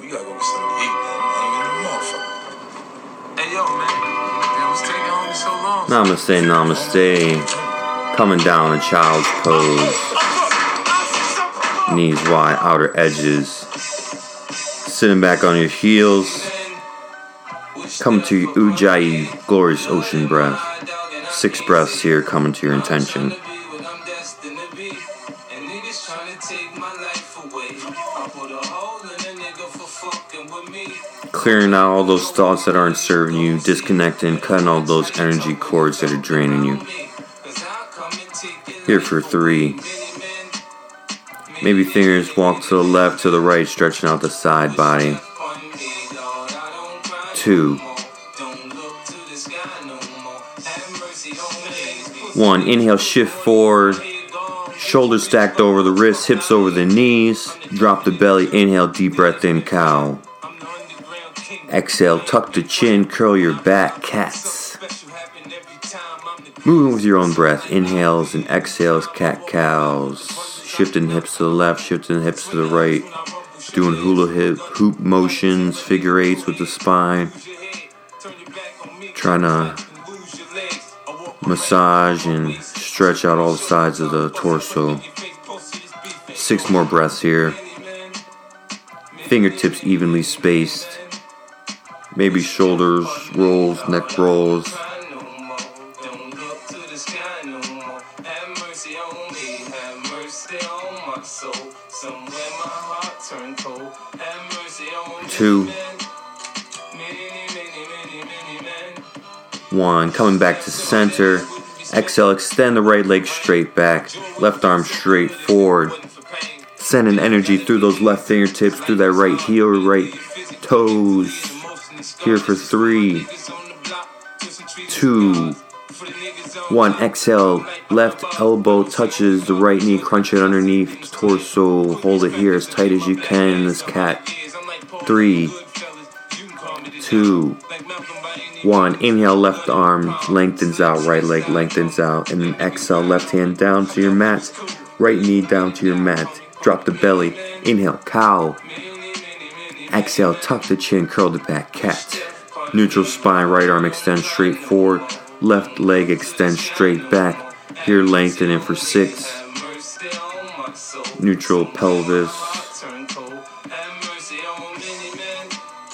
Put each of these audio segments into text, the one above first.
we gotta go get something to eat, man. I mean, motherfucker. Hey, yo, man. Damn, what's taking homie so long? Namaste, namaste. Coming down in child's pose. Knees wide, outer edges. Sitting back on your heels. Come to your Ujjayi, glorious ocean breath. Six breaths here coming to your intention. Clearing out all those thoughts that aren't serving you, disconnecting, cutting all those energy cords that are draining you. Here for three. Maybe fingers walk to the left, to the right, stretching out the side body. Two. One. Inhale, shift forward. Shoulders stacked over the wrists, hips over the knees. Drop the belly. Inhale, deep breath in, cow. Exhale, tuck the chin, curl your back, cats. Moving with your own breath. Inhales and exhales, cat cows. Shifting hips to the left, shifting hips to the right. Doing hula hip, hoop motions, figure eights with the spine. Trying to massage and stretch out all sides of the torso. Six more breaths here. Fingertips evenly spaced. Maybe shoulders rolls, neck rolls. Two. One. Coming back to center. Exhale, extend the right leg straight back. Left arm straight forward. Sending energy through those left fingertips, through that right heel, right toes. Here for three, two, one. Exhale, left elbow touches the right knee, crunch it underneath the torso. Hold it here as tight as you can in this cat. Three, two, one. Inhale, left arm lengthens out, right leg lengthens out, and then exhale, left hand down to your mat, right knee down to your mat. Drop the belly. Inhale, cow. Exhale, tuck the chin, curl the back, cat. Neutral spine, right arm extend straight forward, left leg extend straight back. Here, lengthening for six. Neutral pelvis.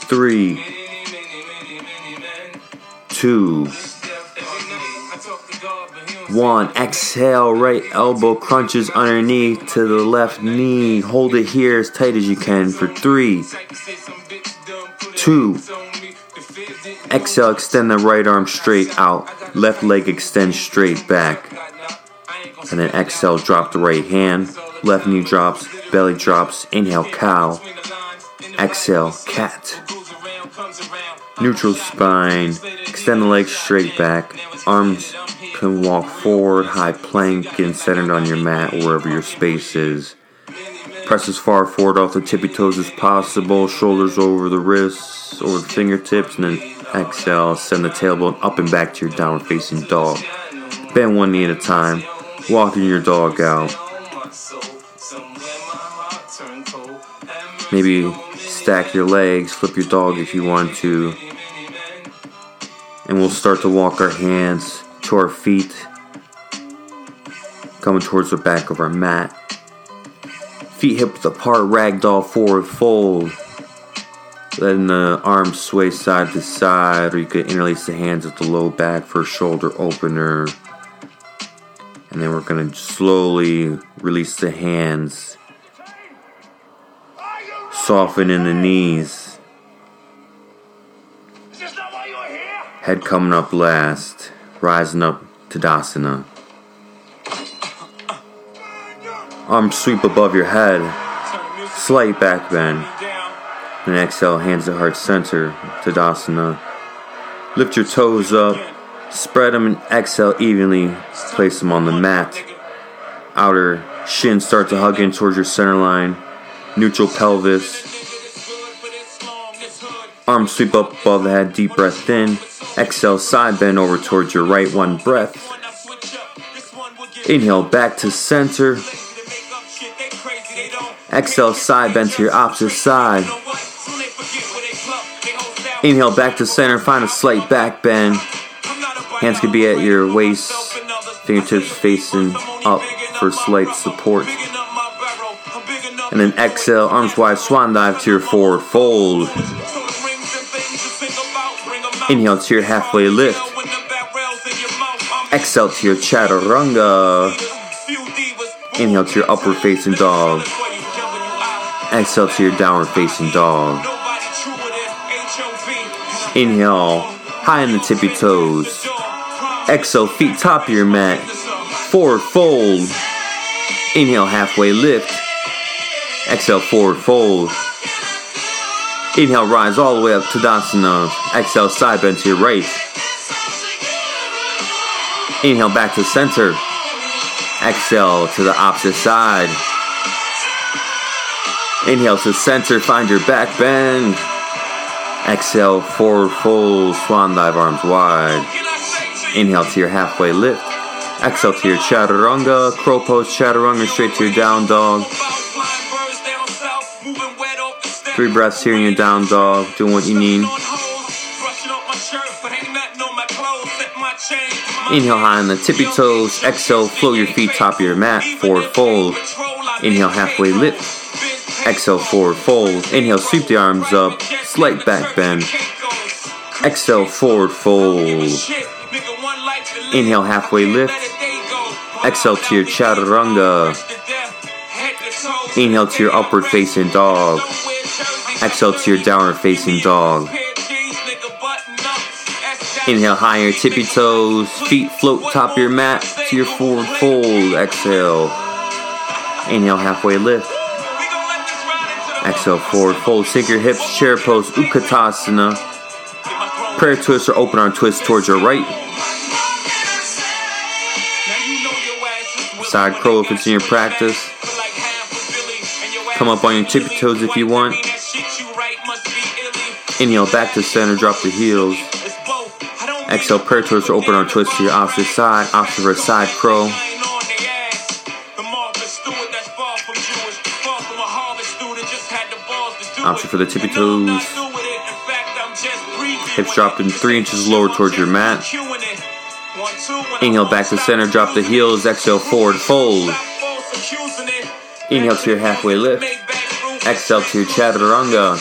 Three, two, one. Exhale, right elbow crunches underneath to the left knee. Hold it here as tight as you can for three, two. Exhale, extend the right arm straight out. Left leg extends straight back. And then exhale, drop the right hand. Left knee drops, belly drops. Inhale, cow. Exhale, cat. Neutral spine. Extend the legs straight back. Arms can walk forward, high plank, and centered on your mat wherever your space is. Press as far forward off the tippy toes as possible. Shoulders over the wrists, over the fingertips, and then exhale. Send the tailbone up and back to your downward facing dog. Bend one knee at a time. Walking your dog out. Maybe stack your legs, flip your dog if you want to. And we'll start to walk our hands to our feet, coming towards the back of our mat. Feet hips apart, ragdoll forward fold. Letting the arms sway side to side, or you could interlace the hands at the low back for a shoulder opener. And then we're gonna slowly release the hands, soften in the knees. Head coming up last, rising up to Dasana. Arms sweep above your head, slight back bend. And exhale, hands to heart center, Tadasana. Lift your toes up, spread them and exhale evenly. Place them on the mat. Outer shins start to hug in towards your center line. Neutral pelvis. Arms sweep up above the head, deep breath in. Exhale, side bend over towards your right, one breath. Inhale, back to center. Exhale, side bend to your opposite side. Inhale back to center, find a slight back bend. Hands could be at your waist, fingertips facing up for slight support. And then exhale, arms wide, swan dive to your forward fold. Inhale to your halfway lift. Exhale to your chaturanga. Inhale to your upward facing dog. Exhale to your downward facing dog. Inhale, high in the tippy toes. Exhale, feet top of your mat. Forward fold. Inhale, halfway lift. Exhale, forward fold. Inhale, rise all the way up to Tadasana. Exhale, side bend to your right. Inhale, back to center. Exhale to the opposite side. Inhale to center, find your back bend. Exhale, forward fold, swan dive, arms wide. Inhale to your halfway lift. Exhale to your chaturanga, crow pose, chaturanga, straight to your down dog. Three breaths here in your down dog, doing what you need. Inhale high on the tippy toes. Exhale, flow your feet top of your mat. Forward fold. Inhale, halfway lift. Exhale, forward fold. Inhale, sweep the arms up. Slight back bend. Exhale, forward fold. Inhale, halfway lift. Exhale to your chaturanga. Inhale to your upward facing dog. Exhale to your downward facing dog. Inhale higher, tippy toes, feet float top of your mat to your forward fold. Exhale. Inhale, halfway lift. Exhale, forward fold. Sink your hips, chair pose, Utkatasana. Prayer twist or open arm twist towards your right. Side crow if it's in your practice. Come up on your tippy toes if you want. Inhale, back to center, drop the heels. Exhale, prayer twist or open arm twist to your opposite side. Opposite a side crow. Option for the tippy toes. Hips dropped in three inches lower towards your mat. Inhale back to center, drop the heels. Exhale, forward fold. Inhale to your halfway lift. Exhale to your chaturanga.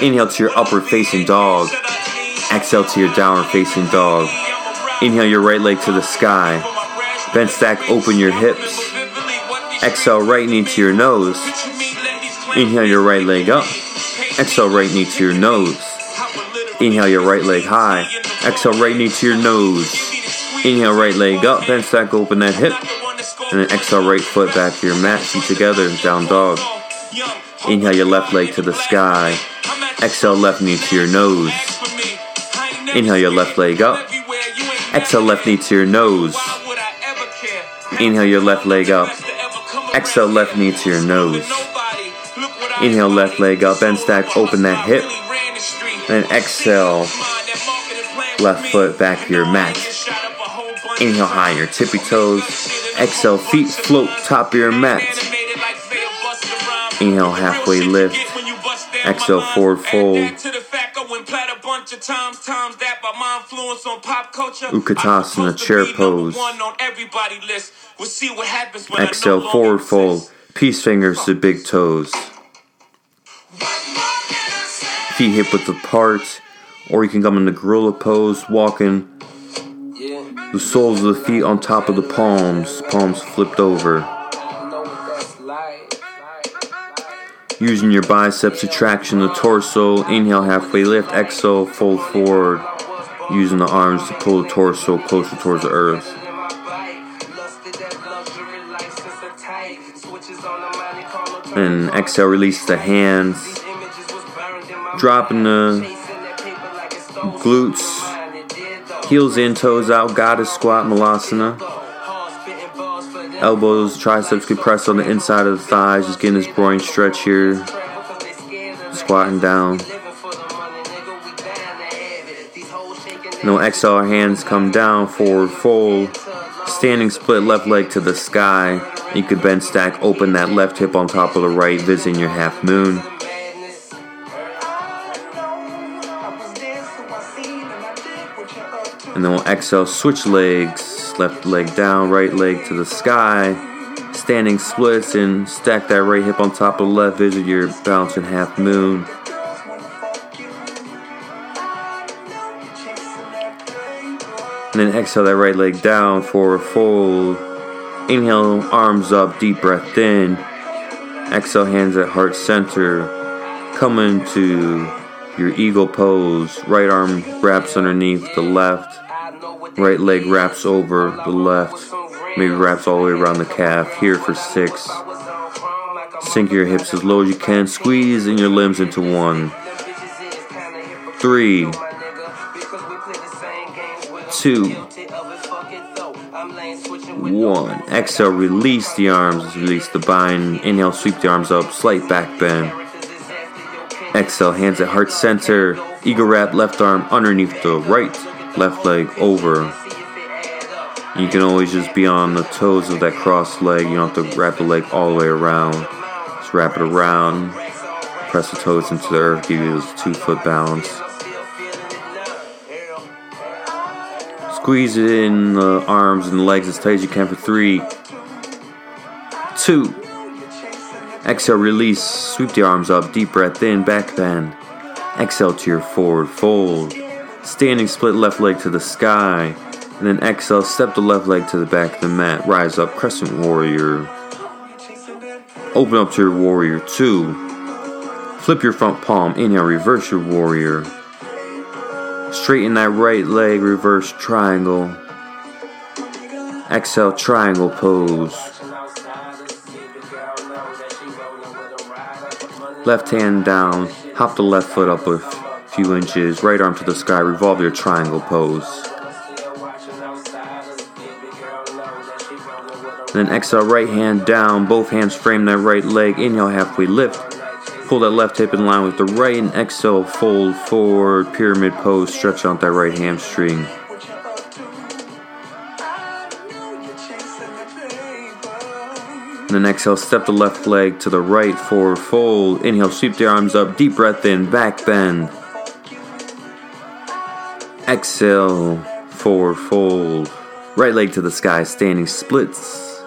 Inhale to your upward facing dog. Exhale to your downward facing dog. Inhale your right leg to the sky. Bend stack, open your hips. Exhale right knee to your nose. Inhale your right leg up. Exhale right knee to your nose. Inhale your right leg high. Exhale right knee to your nose. Inhale right leg up. Bend stack, open that hip. And then exhale right foot back to your mat. Feet together. Down dog. Inhale your left leg to the sky. Exhale left knee to your nose. Inhale your left leg up. Exhale left knee to your nose. Inhale your left leg up. Exhale left knee to your nose. Inhale left leg up, bend stack, open that hip. Then exhale left foot back to your mat. Inhale higher, tippy toes. Exhale, feet float top of your mat. Inhale halfway lift. Exhale forward fold. Utkatasana chair pose. Exhale forward fold. Peace fingers to big toes. Feet hip width apart, or you can come in the gorilla pose, walking the soles of the feet on top of the palms, palms flipped over. Using your biceps to traction the torso, inhale halfway lift, exhale fold forward, using the arms to pull the torso closer towards the earth. And exhale, release the hands, dropping the glutes, heels in, toes out, goddess squat, malasana. Elbows, triceps could press on the inside of the thighs, just getting this groin stretch here. Squatting down. No our hands come down, forward fold. Standing split left leg to the sky. You could bend stack, open that left hip on top of the right, visiting your half moon. And then we'll exhale, switch legs, left leg down, right leg to the sky. Standing splits and stack that right hip on top of the left, visit your balancing half moon. And then exhale that right leg down, forward fold. Inhale, arms up, deep breath in. Exhale, hands at heart center. Come into your eagle pose. Right arm wraps underneath the left. Right leg wraps over the left. Maybe wraps all the way around the calf. Here for six. Sink your hips as low as you can. Squeeze in your limbs into one. Three two, one. Exhale, release the arms, release the bind. Inhale, sweep the arms up, slight back bend. Exhale, hands at heart center. Eagle wrap, left arm underneath the right, left leg over. You can always just be on the toes of that cross leg. You don't have to wrap the leg all the way around. Just wrap it around. Press the toes into the earth, give you this two foot balance. Squeeze it in the arms and the legs as tight as you can for three, two. Exhale, release. Sweep the arms up. Deep breath in. Back bend. Exhale to your forward fold. Standing split left leg to the sky. And then exhale, step the left leg to the back of the mat. Rise up, crescent warrior. Open up to your warrior two. Flip your front palm. Inhale, reverse your warrior. Straighten that right leg, reverse triangle. Exhale, triangle pose. Left hand down, hop the left foot up a few inches, right arm to the sky, revolve your triangle pose. Then exhale, right hand down, both hands frame that right leg, inhale, halfway lift. Pull that left hip in line with the right and exhale, fold forward, pyramid pose, stretch out that right hamstring. Then exhale, step the left leg to the right, forward fold. Inhale, sweep the arms up, deep breath in, back bend. Exhale, forward fold. Right leg to the sky, standing splits.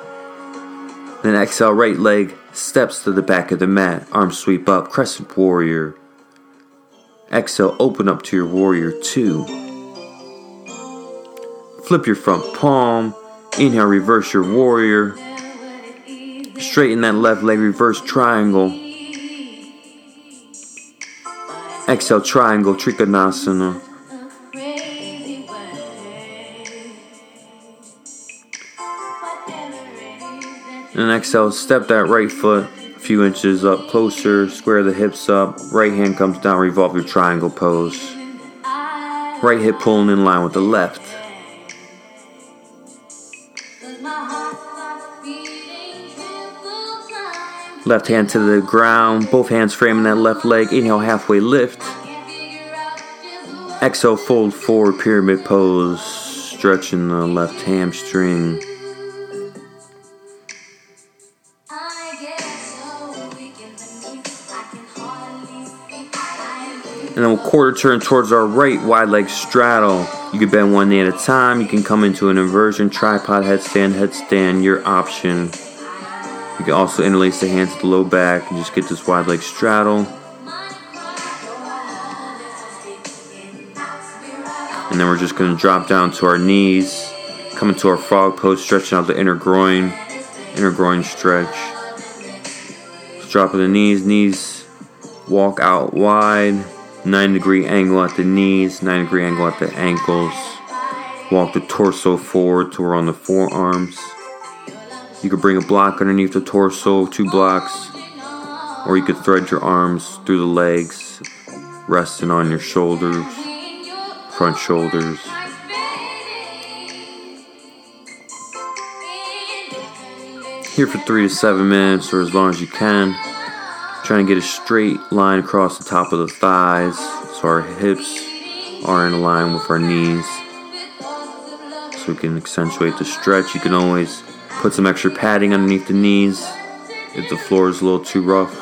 Then exhale, right leg Steps to the back of the mat, arms sweep up, crescent warrior. Exhale, open up to your warrior two. Flip your front palm. Inhale, reverse your warrior. Straighten that left leg, reverse triangle. Exhale, triangle, Trikonasana. And exhale, step that right foot a few inches up closer, square the hips up, right hand comes down, revolve your triangle pose. Right hip pulling in line with the left. Left hand to the ground, both hands framing that left leg. Inhale, halfway lift. Exhale, fold forward, pyramid pose, stretching the left hamstring. And then we'll quarter turn towards our right, wide leg straddle. You can bend one knee at a time. You can come into an inversion, tripod, headstand, headstand, your option. You can also interlace the hands to the low back and just get this wide leg straddle. And then we're just going to drop down to our knees, come into our frog pose, stretching out the inner groin, inner groin stretch. Just drop of the knees, knees walk out wide. 9 degree angle at the knees, 9 degree angle at the ankles. Walk the torso forward to around the forearms. You could bring a block underneath the torso, two blocks, or you could thread your arms through the legs, resting on your shoulders, front shoulders. Here for three to seven minutes, or as long as you can. Trying to get a straight line across the top of the thighs so our hips are in line with our knees. So we can accentuate the stretch. You can always put some extra padding underneath the knees if the floor is a little too rough.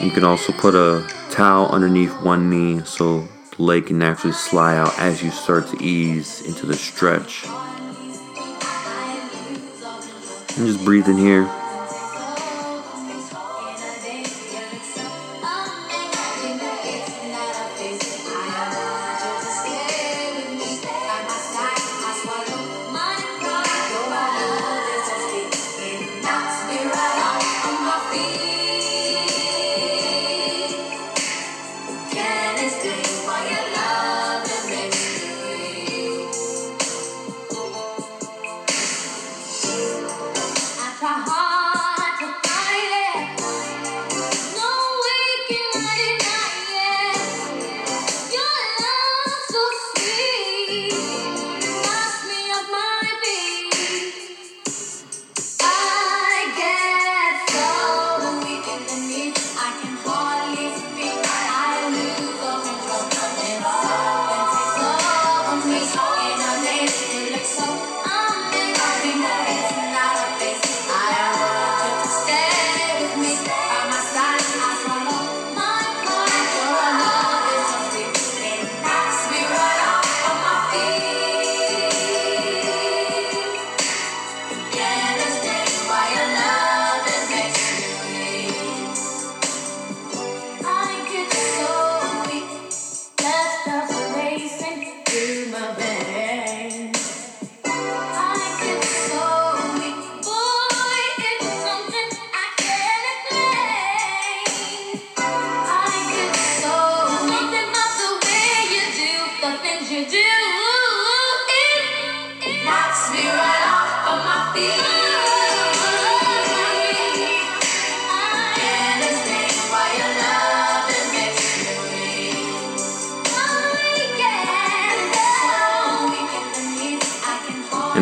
You can also put a towel underneath one knee so the leg can naturally slide out as you start to ease into the stretch. And just breathe in here.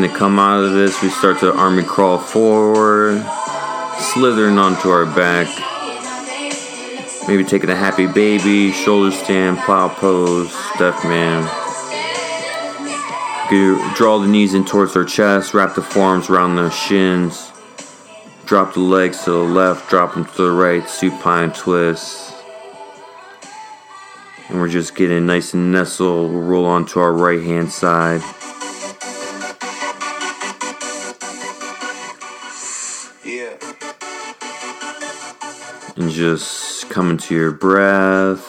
And to come out of this, we start to army crawl forward, slithering onto our back. Maybe taking a happy baby, shoulder stand, plow pose, deaf man. Draw the knees in towards our chest, wrap the forearms around the shins. Drop the legs to the left, drop them to the right, supine twist. And we're just getting nice and nestled. We'll roll onto our right hand side. And just come into your breath.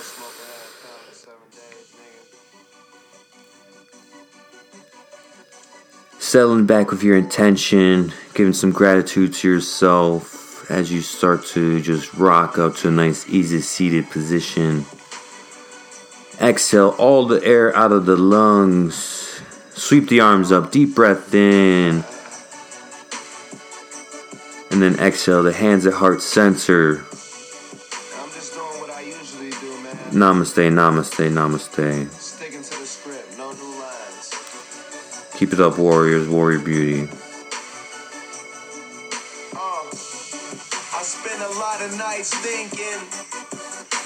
Settling back with your intention, giving some gratitude to yourself as you start to just rock up to a nice, easy seated position. Exhale all the air out of the lungs. Sweep the arms up, deep breath in. And then exhale the hands at heart center. Namaste, namaste, namaste. Sticking to the script, no. Keep it up, warriors, warrior beauty. Uh, I spend a lot of nights thinking,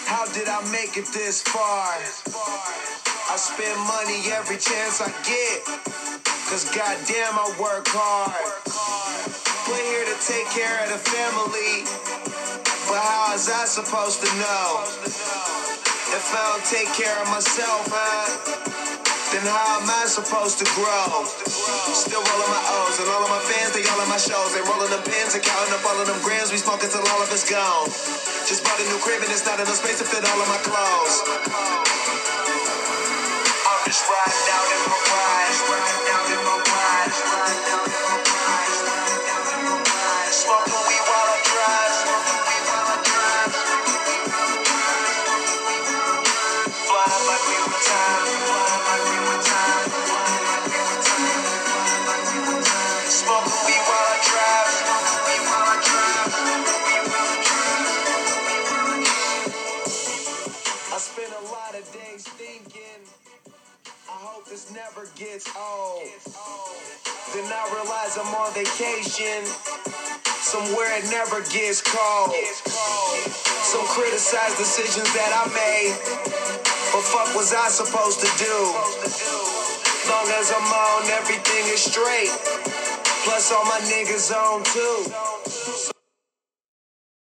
how did I make it this far? I spend money every chance I get, cause goddamn I work hard. We're here to take care of the family, but how is I supposed to know? If I don't take care of myself, huh? Then how am I supposed to grow? Still rolling my O's and all of my fans, they all in my shows. They rolling them pins and counting up all of them grams. We smoking till all of it's gone. Just bought a new crib and it's not enough space to fit all of my clothes. I'm just riding out in my ride, riding vacation. Somewhere it never gets cold. Some criticize decisions that I made. But fuck was I supposed to do? Long as I'm on, everything is straight. Plus all my niggas on too.